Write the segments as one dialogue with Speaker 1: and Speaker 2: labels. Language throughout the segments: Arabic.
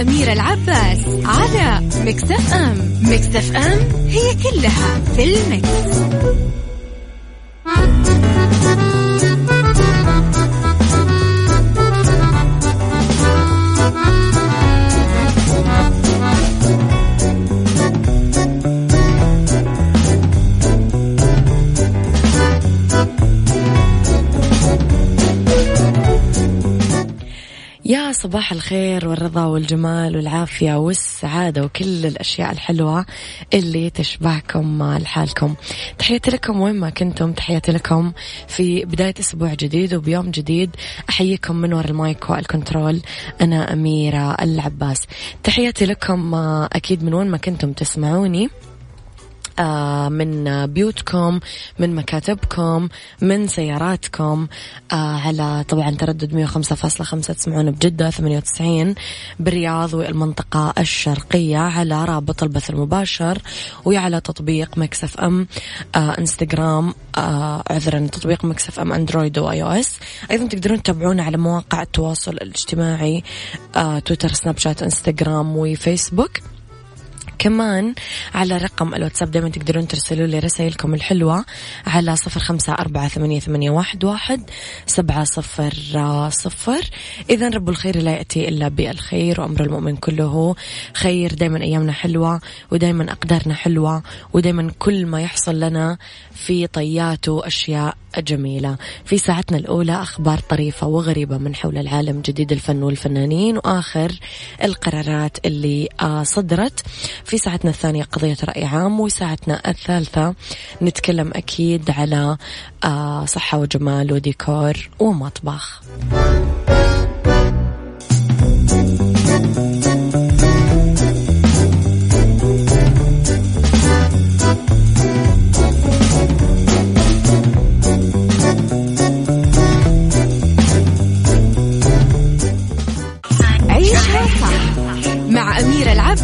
Speaker 1: صح
Speaker 2: مع أميرة العباس على مكتف أم مكتف أم هي كلها في المكس.
Speaker 3: صباح الخير والرضا والجمال والعافية والسعادة وكل الأشياء الحلوة اللي تشبهكم لحالكم. تحياتي لكم وين ما كنتم تحياتي لكم في بداية أسبوع جديد وبيوم جديد. أحييكم من وراء المايك والكنترول أنا أميرة العباس. تحياتي لكم أكيد من وين ما كنتم تسمعوني. آه، من بيوتكم من مكاتبكم من سياراتكم آه، على طبعا تردد 105.5 تسمعون بجدة 98 بالرياض والمنطقة الشرقية على رابط البث المباشر وعلى تطبيق Mix FM آه، إنستغرام عذرا تطبيق Mix FM أندرويد و iOS. أيضا تقدرون تتابعونا على مواقع التواصل الاجتماعي تويتر سناب شات إنستغرام وفيسبوك. كمان على رقم الواتساب دائما تقدرون ترسلوا لي رسائلكم الحلوة على صفر خمسة أربعة ثمانية, ثمانية واحد, واحد سبعة صفر صفر. إذا رب الخير لا يأتي إلا بالخير وأمر المؤمن كله خير. دائما أيامنا حلوة ودائما أقدارنا حلوة ودائما كل ما يحصل لنا في طياته أشياء جميلة. في ساعتنا الأولى أخبار طريفة وغريبة من حول العالم جديد الفن والفنانين وآخر القرارات اللي آه، صدرت. في ساعتنا الثانية قضية رأي عام وساعتنا الثالثة نتكلم أكيد على آه، صحة وجمال وديكور ومطبخ.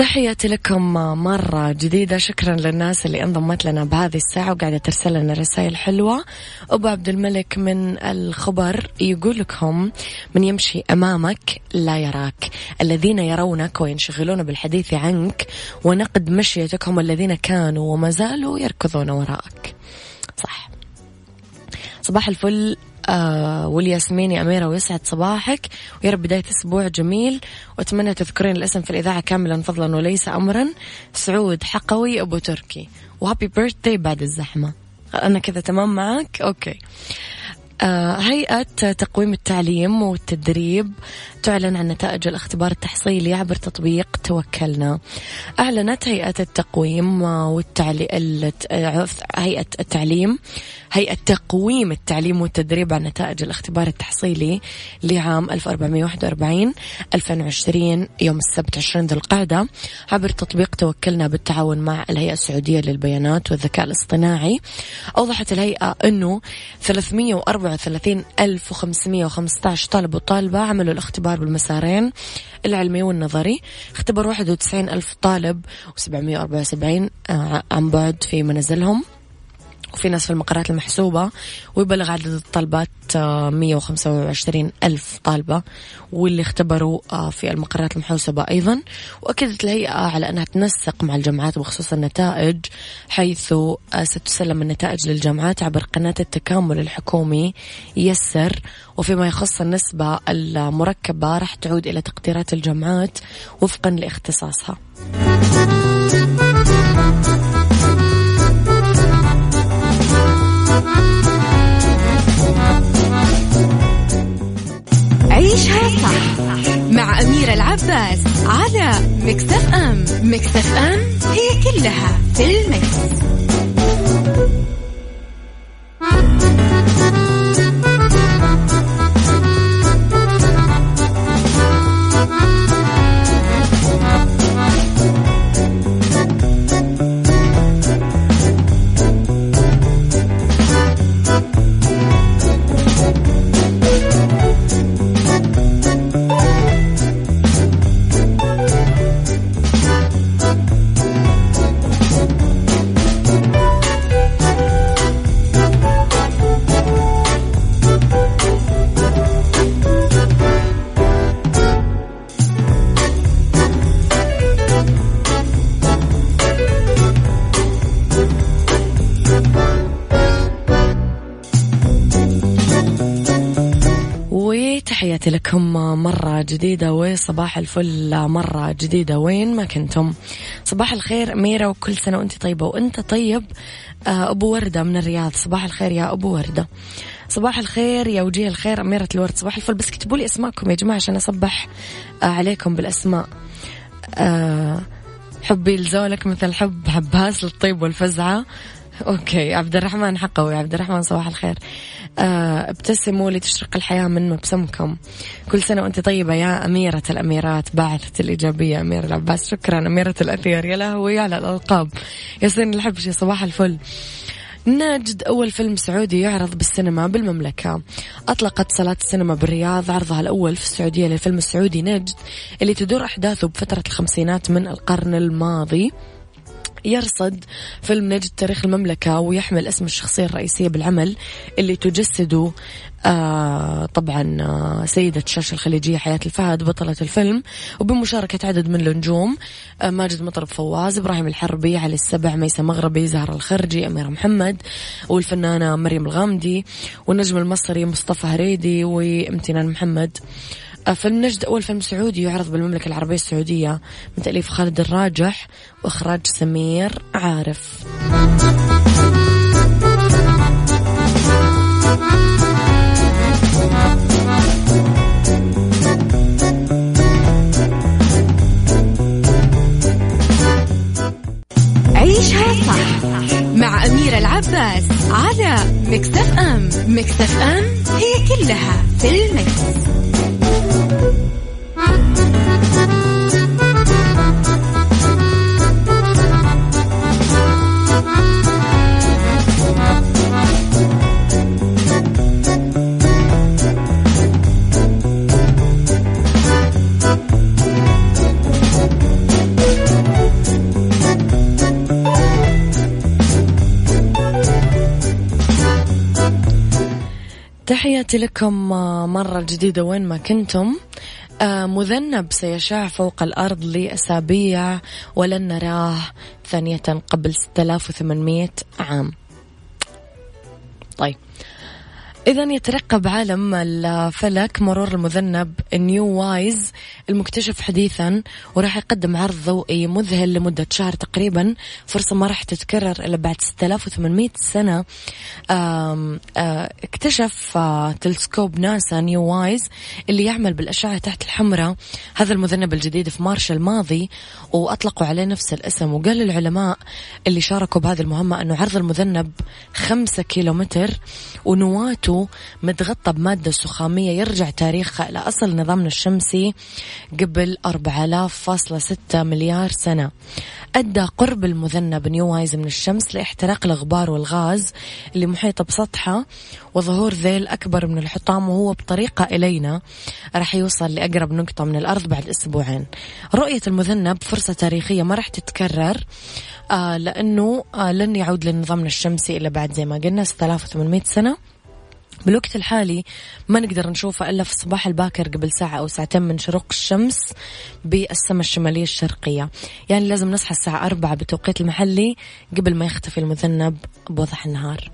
Speaker 3: تحياتي لكم مرة جديدة. شكرا للناس اللي انضمت لنا بهذه الساعة وقاعدة ترسل لنا رسائل حلوة. أبو عبد الملك من الخبر يقول لكم من يمشي أمامك لا يراك. الذين يرونك وينشغلون بالحديث عنك ونقد مشيتك هم الذين كانوا وما زالوا يركضون وراءك. صح. صباح الفل. آه والياسمين يا أميرة ويسعد صباحك. ويا رب بداية أسبوع جميل. وأتمنى تذكرين الاسم في الإذاعة كاملا فضلا وليس أمرا. سعود حقوي أبو تركي. وهابي بيرثدي بعد الزحمة. أنا كذا تمام معك أوكي. آه، هيئة تقويم التعليم والتدريب. تعلن عن نتائج الاختبار التحصيلي عبر تطبيق توكلنا. أعلنت هيئة التقويم والتعليم هيئة التعليم هيئة تقويم التعليم والتدريب عن نتائج الاختبار التحصيلي لعام 1441 2020 يوم السبت 20 ذو القعدة عبر تطبيق توكلنا بالتعاون مع الهيئة السعودية للبيانات والذكاء الاصطناعي. أوضحت الهيئة أنه 334515 طالب وطالبة عملوا الاختبار بالمسارين العلمي والنظري. اختبر 91 ألف طالب و774 آه، عن بعد في منازلهم. وفي ناس في المقرات المحسوبة ويبلغ عدد الطلبات 125 آه، ألف طالبة واللي اختبروا آه، في المقرات المحوسبة أيضا وأكدت الهيئة على أنها تنسق مع الجامعات بخصوص النتائج حيث آه، ستسلم النتائج للجامعات عبر قناة التكامل الحكومي يسر وفيما يخص النسبة المركبة راح تعود إلى تقديرات الجامعات وفقا لاختصاصها.
Speaker 2: أميرة العباس على مكتف أم مكتف أم
Speaker 3: تحياتي لكم مرة جديدة وصباح الفل. مرة جديدة. وين ما كنتم. صباح الخير أميرة وكل سنة وأنت طيبة. وأنت طيب آه، أبو وردة من الرياض. صباح الخير يا أبو وردة. صباح الخير يا وجيه الخير. أميرة الورد صباح الفل. بس كتبوا لي أسماءكم يا جماعة عشان أصبح آه، عليكم بالأسماء. آه، حبي لزولك مثل حب عباس للطيب والفزعة. أوكي عبد الرحمن حقوي عبد الرحمن صباح الخير. آه ابتسموا لتشرق الحياة من مبسمكم. كل سنة وأنت طيبة يا أميرة الأميرات باعثة الإيجابية أميرة العباس. شكرا أميرة الأثير. يا لهوي على الألقاب. ياسين الحبشي صباح الفل. نجد أول فيلم سعودي يعرض بالسينما بالمملكة. أطلقت صلاة السينما بالرياض عرضها الأول في السعودية للفيلم السعودي نجد اللي تدور أحداثه بفترة الخمسينات من القرن الماضي. يرصد فيلم نجد تاريخ المملكة ويحمل اسم الشخصية الرئيسية بالعمل اللي تجسده آه طبعا آه سيدة الشاشة الخليجية حياة الفهد بطلة الفيلم. وبمشاركة عدد من النجوم آه ماجد مطرب فواز إبراهيم الحربي علي السبع ميسة مغربي زهرة الخرجي أميرة محمد والفنانة مريم الغامدي والنجم المصري مصطفى هريدي وامتنان محمد. فيلم نجد أول فيلم سعودي يعرض بالمملكة العربية السعودية من تأليف خالد الراجح وإخراج سمير عارف
Speaker 2: عيشها صح مع أميرة العباس على مكتف أم مكتف أم هي كلها في المكس.
Speaker 3: تحياتي لكم مرة جديدة وين ما كنتم. آه، مذنب سيشع فوق الأرض لأسابيع ولن نراه ثانية قبل 6800 عام. إذا يترقب عالم الفلك مرور المذنب نيو وايز المكتشف حديثا وراح يقدم عرض ضوئي مذهل لمدة شهر تقريبا. فرصة ما راح تتكرر إلا بعد 6800 سنة. اكتشف تلسكوب ناسا NEOWISE اللي يعمل بالأشعة تحت الحمراء. هذا المذنب الجديد في مارس الماضي وأطلقوا عليه نفس الاسم. وقال العلماء اللي شاركوا بهذه المهمة أنه عرض المذنب خمسة كيلومتر ونواته متغطى بمادة سخامية يرجع تاريخها إلى أصل نظامنا الشمسي قبل 4.6 مليار سنة. أدى قرب المذنب NEOWISE من الشمس لاحتراق الغبار والغاز اللي محيطة بسطحة وظهور ذيل أكبر من الحطام وهو بطريقة إلينا. راح يوصل لأقرب نقطة من الأرض بعد أسبوعين. رؤية المذنب فرصة تاريخية ما راح تتكرر آه لأنه آه لن يعود لنظامنا الشمسي إلا بعد زي ما قلنا 6800 سنة. بالوقت الحالي ما نقدر نشوفه إلا في الصباح الباكر قبل ساعة أو ساعتين من شروق الشمس بالسماء الشمالية الشرقية. يعني لازم نصحى الساعة أربعة بتوقيت المحلي قبل ما يختفي المذنب بوضح النهار.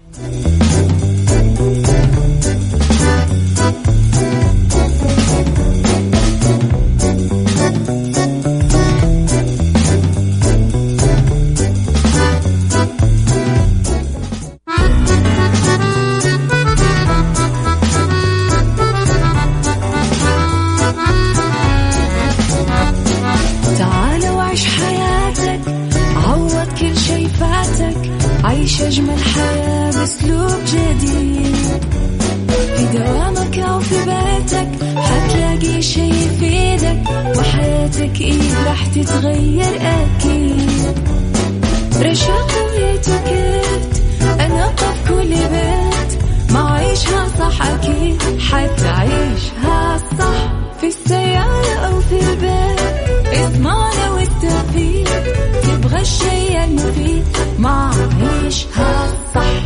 Speaker 1: وحياتك إيه راح تتغير أكيد. رشاق ويتوكيت أنا قف كل بيت. ما عيشها صح أكيد. حتعيشها صح في السيارة أو في البيت. اسمعنا والتوفيق تبغى الشي المفيد. ما عيشها صح.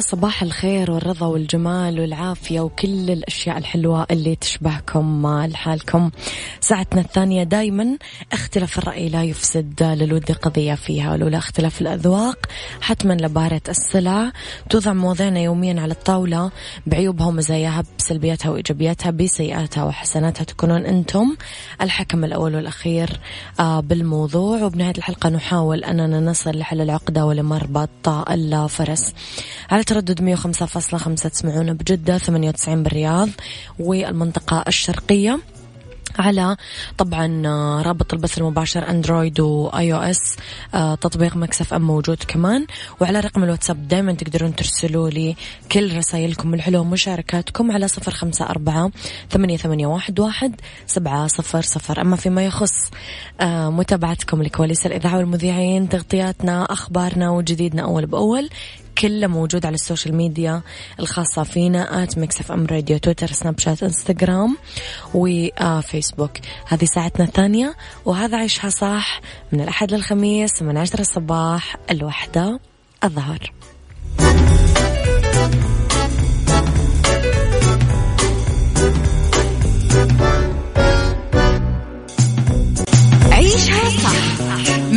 Speaker 3: يا صباح الخير والرضا والجمال والعافية وكل الأشياء الحلوة اللي تشبهكم لحالكم. ساعتنا الثانية دايما اختلاف الرأي لا يفسد للود قضية فيها ولولا اختلاف الأذواق حتما لبارة السلع توضع مواضيعنا يوميا على الطاولة بعيوبها ومزاياها بسلبياتها وإيجابياتها بسيئاتها وحسناتها تكونون أنتم الحكم الأول والأخير آه، بالموضوع. وبنهاية الحلقة نحاول أننا نصل لحل العقدة ولمربط الفرس. على تردد 105.5 تسمعونا بجدة 98 بالرياض والمنطقة الشرقية. على طبعا آه، رابط البث المباشر أندرويد و iOS آه، تطبيق Mix FM موجود كمان. وعلى رقم الواتساب دائما تقدرون ترسلوا لي كل رسائلكم الحلوة ومشاركاتكم على صفر خمسة أربعة ثمانية, ثمانية واحد, واحد سبعة صفر صفر. أما فيما يخص آه، متابعتكم لكواليس الإذاعة والمذيعين تغطياتنا أخبارنا وجديدنا أول بأول كله موجود على ال social media الخاصة فينا at Mix FM Radio تويتر سناب شات انستغرام وفيسبوك هذه ساعتنا الثانية وهذا عيشها صح من الأحد للخميس من عشرة الصباح الواحدة الظهر.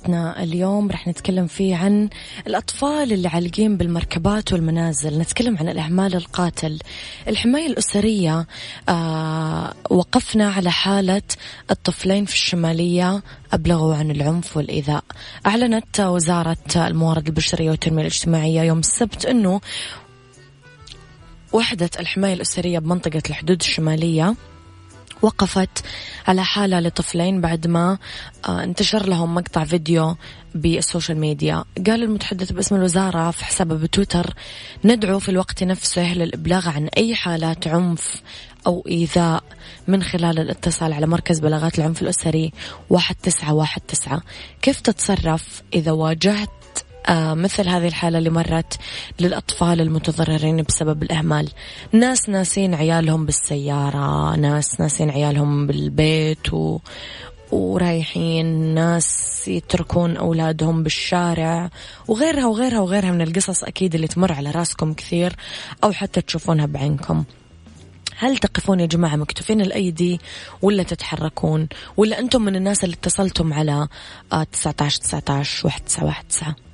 Speaker 3: ساعتنا اليوم رح نتكلم فيه عن الأطفال اللي عالقين بالمركبات والمنازل. نتكلم عن الإهمال القاتل. الحماية الأسرية آه وقفنا على حالة الطفلين في الشمالية أبلغوا عن العنف والإيذاء. أعلنت وزارة الموارد البشرية والتنمية الاجتماعية يوم السبت أنه وحدة الحماية الأسرية بمنطقة الحدود الشمالية وقفت على حالة لطفلين بعد ما آه، انتشر لهم مقطع فيديو بال social media. قال المتحدث باسم الوزارة في حسابه بتويتر ندعو في الوقت نفسه للإبلاغ عن أي حالات عنف أو إيذاء من خلال الاتصال على مركز بلاغات العنف الأسري واحد تسعة واحد تسعة. كيف تتصرف إذا واجهت مثل هذه الحالة اللي مرت للأطفال المتضررين بسبب الإهمال. ناس ناسين عيالهم بالسيارة ناس ناسين عيالهم بالبيت و... ورايحين ناس يتركون أولادهم بالشارع وغيرها وغيرها وغيرها من القصص أكيد اللي تمر على راسكم كثير أو حتى تشوفونها بعينكم. هل تقفون يا جماعة مكتوفين الأيدي ولا تتحركون؟ ولا أنتم من الناس اللي اتصلتم على 19 19 واحد تسعة واحد تسعة؟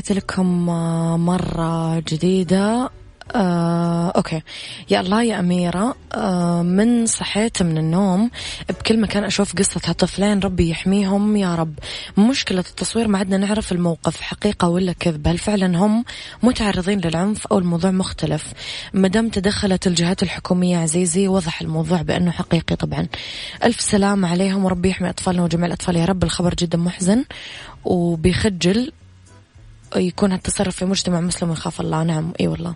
Speaker 3: تحياتي لكم آه، مرة جديدة. آه، أوكي. يا الله يا أميرة آه، من صحيت من النوم بكل مكان أشوف قصة هالطفلين ربي يحميهم يا رب. مشكلة التصوير ما عدنا نعرف الموقف حقيقة ولا كذب؟ هل فعلا هم متعرضين للعنف أو الموضوع مختلف؟ مدام تدخلت الجهات الحكومية عزيزي وضح الموضوع بأنه حقيقي طبعا. ألف سلام عليهم وربي يحمي أطفالنا وجميع الأطفال. يا رب الخبر جدا محزن وبيخجل. يكون هالتصرف في مجتمع مسلم ويخاف الله. نعم إي والله.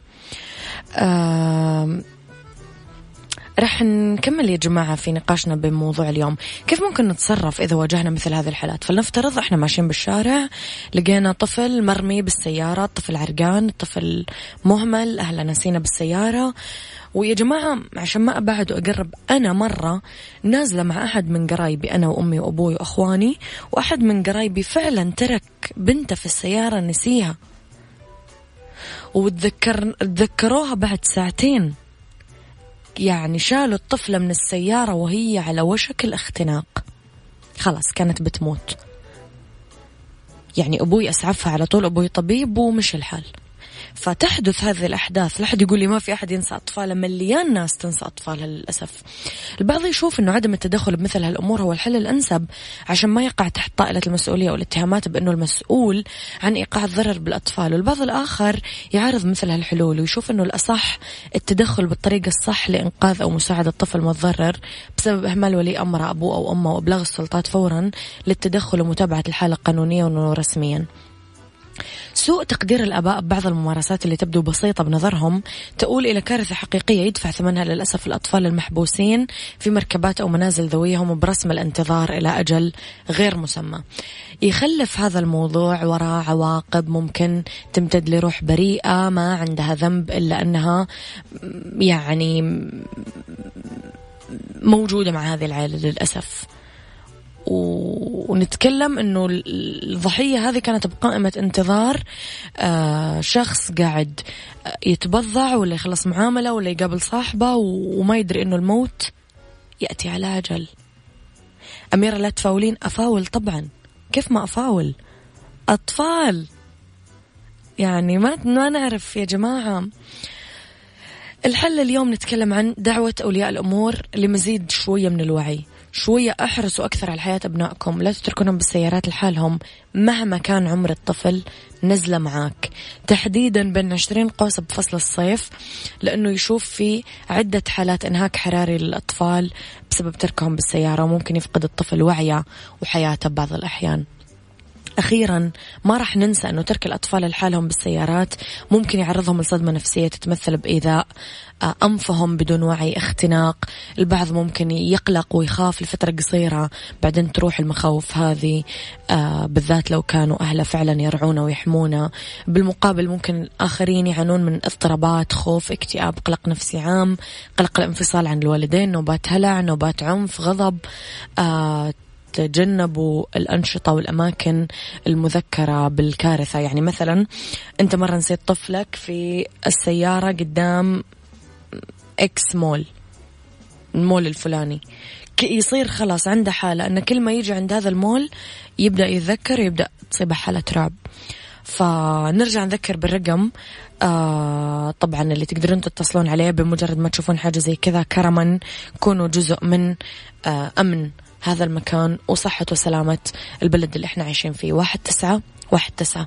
Speaker 3: راح نكمل يا جماعة في نقاشنا بموضوع اليوم. كيف ممكن نتصرف إذا واجهنا مثل هذه الحالات؟ فلنفترض إحنا ماشيين بالشارع لقينا طفل مرمي بالسيارة طفل عرقان طفل مهمل أهله نسينا بالسيارة. ويا جماعة عشان ما أبعد وأقرب أنا مرة نازلة مع أحد من قرايبي أنا وأمي وأبوي وأخواني وأحد من قرايبي فعلا ترك بنته في السيارة نسيها. وتذكر تذكروها بعد ساعتين. يعني شالوا الطفلة من السيارة وهي على وشك الاختناق. خلاص كانت بتموت. يعني أبوي أسعفها على طول أبوي طبيب ومشي الحال. فتحدث هذه الأحداث. لا يقول لي ما في أحد ينسى أطفاله مليان ناس تنسى أطفالها للأسف. البعض يشوف أنه عدم التدخل بمثل هالأمور هو الحل الأنسب عشان ما يقع تحت طائلة المسؤولية أو الاتهامات بأنه المسؤول عن إيقاع الضرر بالأطفال. والبعض الآخر يعارض مثل هالحلول ويشوف أنه الأصح التدخل بالطريقة الصح لإنقاذ أو مساعدة الطفل المتضرر بسبب إهمال ولي أمره أبوه أو أمه وإبلاغ السلطات فورا للتدخل ومتابعة الحالة قانونيا ورسميا سوء تقدير الآباء ببعض الممارسات اللي تبدو بسيطة بنظرهم تؤول إلى كارثة حقيقية يدفع ثمنها للأسف الأطفال المحبوسين في مركبات أو منازل ذويهم برسم الانتظار إلى أجل غير مسمى. يخلف هذا الموضوع وراء عواقب ممكن تمتد لروح بريئة ما عندها ذنب إلا أنها يعني موجودة مع هذه العائلة للأسف. ونتكلم إنه الضحية هذه كانت بقائمة انتظار آه، شخص قاعد يتبضع ولا يخلص معاملة ولا يقابل صاحبه وما يدري إنه الموت يأتي على أجل. أميرة لا تفاولين أفاول طبعا. كيف ما أفاول؟ أطفال. يعني ما ما نعرف يا جماعة. الحل اليوم نتكلم عن دعوة أولياء الأمور لمزيد شوية من الوعي. شوية احرصوا أكثر على حياة أبنائكم. لا تتركونهم بالسيارات لحالهم مهما كان عمر الطفل. نزلة معاك. تحديدا بين 20 قوس بفصل الصيف لأنه يشوف في عدة حالات إنهاك حراري للأطفال بسبب تركهم بالسيارة وممكن يفقد الطفل وعيه وحياته ببعض الأحيان. أخيرا ما راح ننسى أنه ترك الأطفال لحالهم بالسيارات ممكن يعرضهم لصدمة نفسية تتمثل بإيذاء. أنفهم بدون وعي اختناق. البعض ممكن يقلق ويخاف لفترة قصيرة بعدين تروح المخاوف هذه آه، بالذات لو كانوا أهله فعلا يرعونه ويحمونه بالمقابل ممكن الآخرين يعانون من اضطرابات خوف اكتئاب قلق نفسي عام قلق الانفصال عن الوالدين نوبات هلع نوبات عنف غضب. آه، تجنبوا الأنشطة والأماكن المذكرة بالكارثة. يعني مثلا أنت مرة نسيت طفلك في السيارة قدام إكس مول. المول الفلاني. يصير خلاص عنده حالة أن كل ما يجي عند هذا المول يبدأ يتذكر يبدأ تصيبه حالة رعب. فنرجع نذكر بالرقم. آه طبعا اللي تقدرون تتصلون عليه بمجرد ما تشوفون حاجة زي كذا كرما كونوا جزء من آه أمن هذا المكان وصحة وسلامة البلد اللي إحنا عايشين فيه. واحد تسعة واحد تسعة.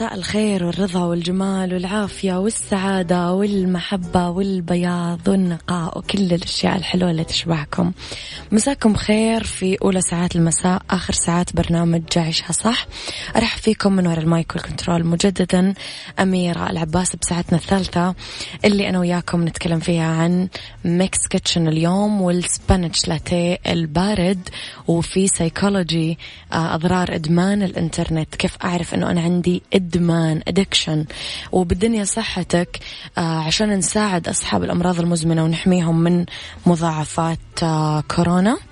Speaker 3: الخير والرضا والجمال والعافية والسعادة والمحبة والبياض والنقاء وكل الأشياء الحلوة اللي تشبهكم. مساكم خير في أولى ساعات المساء آخر ساعات برنامج عيشها صح. أرحب فيكم من وراء ال mic وال control مجددا. أميرة العباس بساعتنا الثالثة اللي أنا وياكم نتكلم فيها عن Mix Kitchen اليوم وال Spanish latte البارد. وفي سيكولوجي آه، أضرار إدمان الإنترنت. كيف أعرف أنه أنا عندي إدمان؟ أدكشن وبالدنيا صحتك آه، عشان نساعد أصحاب الأمراض المزمنة ونحميهم من مضاعفات آه، كورونا.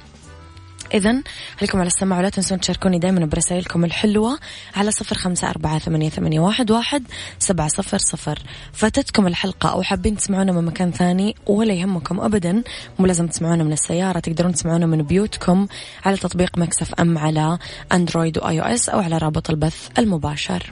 Speaker 3: إذا خليكم على السماع ولا تنسون تشاركوني دائما برسائلكم الحلوة على صفر خمسة أربعة ثمانية, ثمانية واحد, واحد سبعة صفر صفر. فاتتكم الحلقة أو حابين تسمعونا من مكان ثاني ولا يهمكم أبدا مو لازم تسمعونا من السيارة تقدرون تسمعونا من بيوتكم على تطبيق Mix FM على أندرويد و iOS أو على رابط البث المباشر.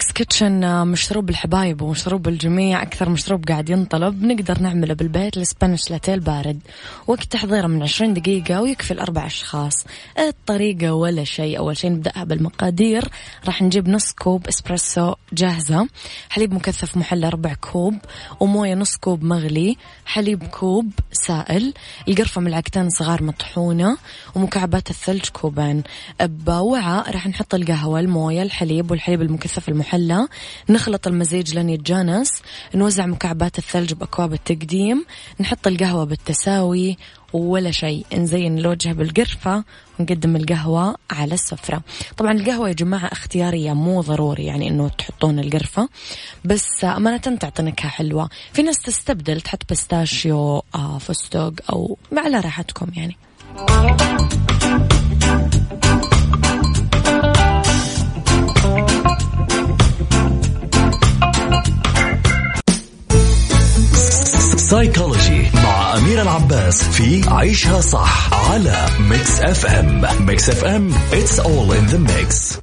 Speaker 3: Mix Kitchen مشروب الحبايب ومشروب الجميع أكثر مشروب قاعد ينطلب. نقدر نعمله بالبيت ال Spanish latte البارد. وقت تحضيره من 20 دقيقة ويكفي الأربع أشخاص. الطريقة ولا شيء. أول شيء نبدأها بالمقادير. راح نجيب نص كوب إسبريسو جاهزة. حليب مكثف محلى ربع كوب. وموية نص كوب مغلي. حليب كوب سائل. القرفة ملعقتين صغار مطحونة. ومكعبات الثلج كوبين. بوعاء راح نحط القهوة الموية الحليب والحليب المكثف المحلى. نخلط المزيج لين يتجانس نوزع مكعبات الثلج بأكواب التقديم نحط القهوة بالتساوي ولا شيء. نزين الوجه بالقرفة ونقدم القهوة على السفرة. طبعا القهوة يا جماعة اختيارية مو ضروري يعني إنه تحطون القرفة بس أمانة تعطي نكهة حلوة. في ناس تستبدل تحط بستاشيو آه فستق أو على راحتكم يعني.
Speaker 4: psychology مع أميرة العباس في عيشها صح على Mix FM Mix FM it's all in the mix.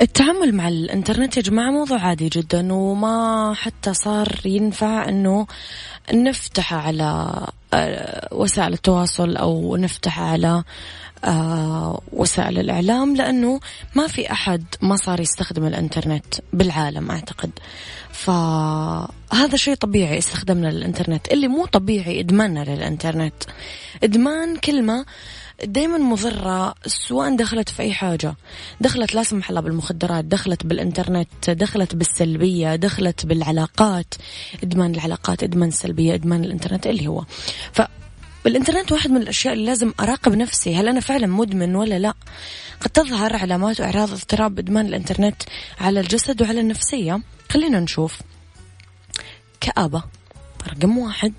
Speaker 3: التعامل مع الانترنت يا جماعة موضوع عادي جدا وما حتى صار ينفع إنه نفتح على آه، وسائل التواصل أو نفتح على آه، وسائل الإعلام لأنه ما في أحد ما صار يستخدم الإنترنت بالعالم أعتقد. فهذا شيء طبيعي استخدامنا للإنترنت اللي مو طبيعي إدماننا للإنترنت. إدمان كلمة دائما مضرة سواء دخلت في أي حاجة. دخلت لا سمح الله بالمخدرات دخلت بالإنترنت دخلت بالسلبية دخلت بالعلاقات. إدمان العلاقات إدمان السلبية إدمان الإنترنت اللي هو. ف الانترنت واحد من الأشياء اللي لازم أراقب نفسي هل أنا فعلا مدمن ولا لا؟ قد تظهر علامات وإعراض اضطراب إدمان الإنترنت على الجسد وعلى النفسية. خلينا نشوف. كآبة رقم واحد.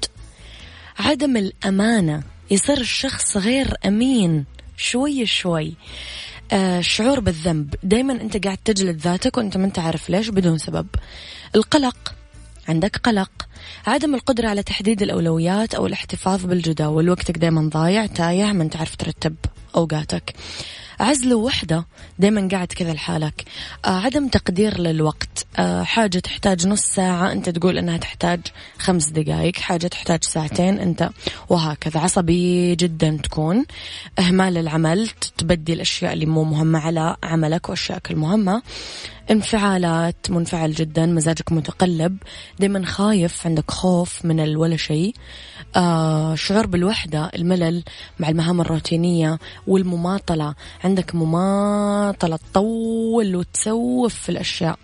Speaker 3: عدم الأمانة. يصير الشخص غير أمين شوي شوي. آه شعور بالذنب. دايما أنت قاعد تجلد ذاتك وأنت ما أنت عارف ليش بدون سبب. القلق. عندك قلق. عدم القدرة على تحديد الأولويات أو الاحتفاظ بالجداول. وقتك دايما ضايع تايه ما أنت عارف ترتب أوقاتك. عزل وحدة دايما قاعد كذا لحالك. آه عدم تقدير للوقت. آه حاجة تحتاج نص ساعة أنت تقول أنها تحتاج خمس دقائق حاجة تحتاج ساعتين أنت وهكذا. عصبي جدا تكون. إهمال العمل تبدي الأشياء اللي مو مهمة على عملك وأشيائك المهمة. انفعالات منفعل جدا مزاجك متقلب دايما خايف عندك خوف من الولا شيء. آه شعور بالوحدة الملل مع المهام الروتينية والمماطلة. عندك مماطلة تطول وتسوف في الأشياء.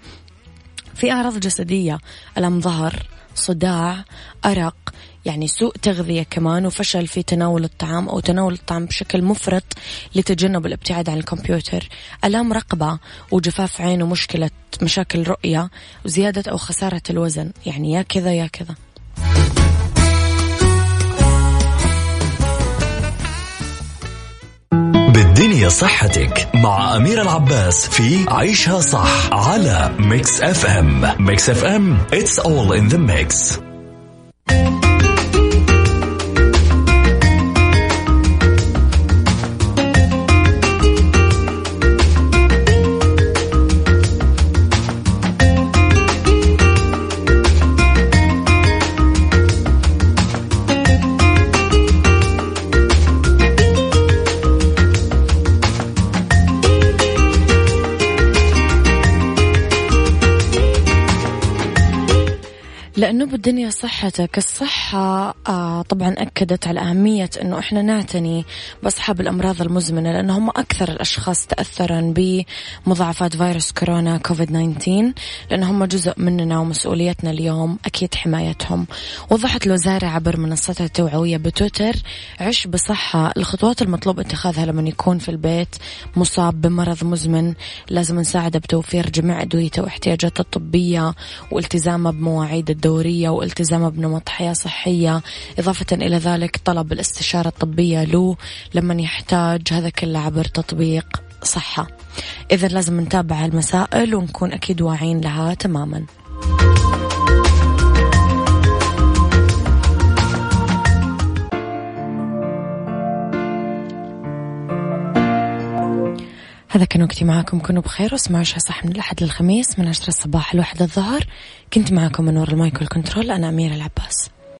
Speaker 3: في أعراض جسدية ألم ظهر صداع أرق يعني سوء تغذية كمان وفشل في تناول الطعام أو تناول الطعام بشكل مفرط لتجنب الابتعاد عن الكمبيوتر. ألام رقبة وجفاف عين ومشكلة مشاكل رؤية وزيادة أو خسارة الوزن. يعني يا كذا يا كذا.
Speaker 4: بالدنيا صحتك مع أميرة العباس في عيشها صح على Mix FM Mix FM it's all in the mix.
Speaker 3: لأنه بالدنيا صحتك الصحة آه طبعا أكدت على أهمية أنه إحنا نعتني بأصحاب الأمراض المزمنة لأنه هم أكثر الأشخاص تأثرا بمضاعفات فيروس كورونا كوفيد 19 لأنه هم جزء مننا ومسؤوليتنا اليوم أكيد حمايتهم. وضحت الوزارة عبر منصتها التوعوية بتويتر عش بصحة الخطوات المطلوب اتخاذها لمن يكون في البيت مصاب بمرض مزمن لازم نساعده بتوفير جميع أدويته واحتياجاته الطبية والتزامه بمواعيد الدورية. والتزامه بنمط حياة صحية إضافة إلى ذلك طلب الاستشارة الطبية له لمن يحتاج هذا كله عبر تطبيق صحة. إذا لازم نتابع المسائل ونكون أكيد واعين لها تماما. هذا كان وقتي معاكم. كونوا بخير واسمعوا عشاء صح من الأحد للخميس من عشرة الصباح لواحد الظهر كنت معاكم من وراء المايكل كنترول أنا أميرة العباس.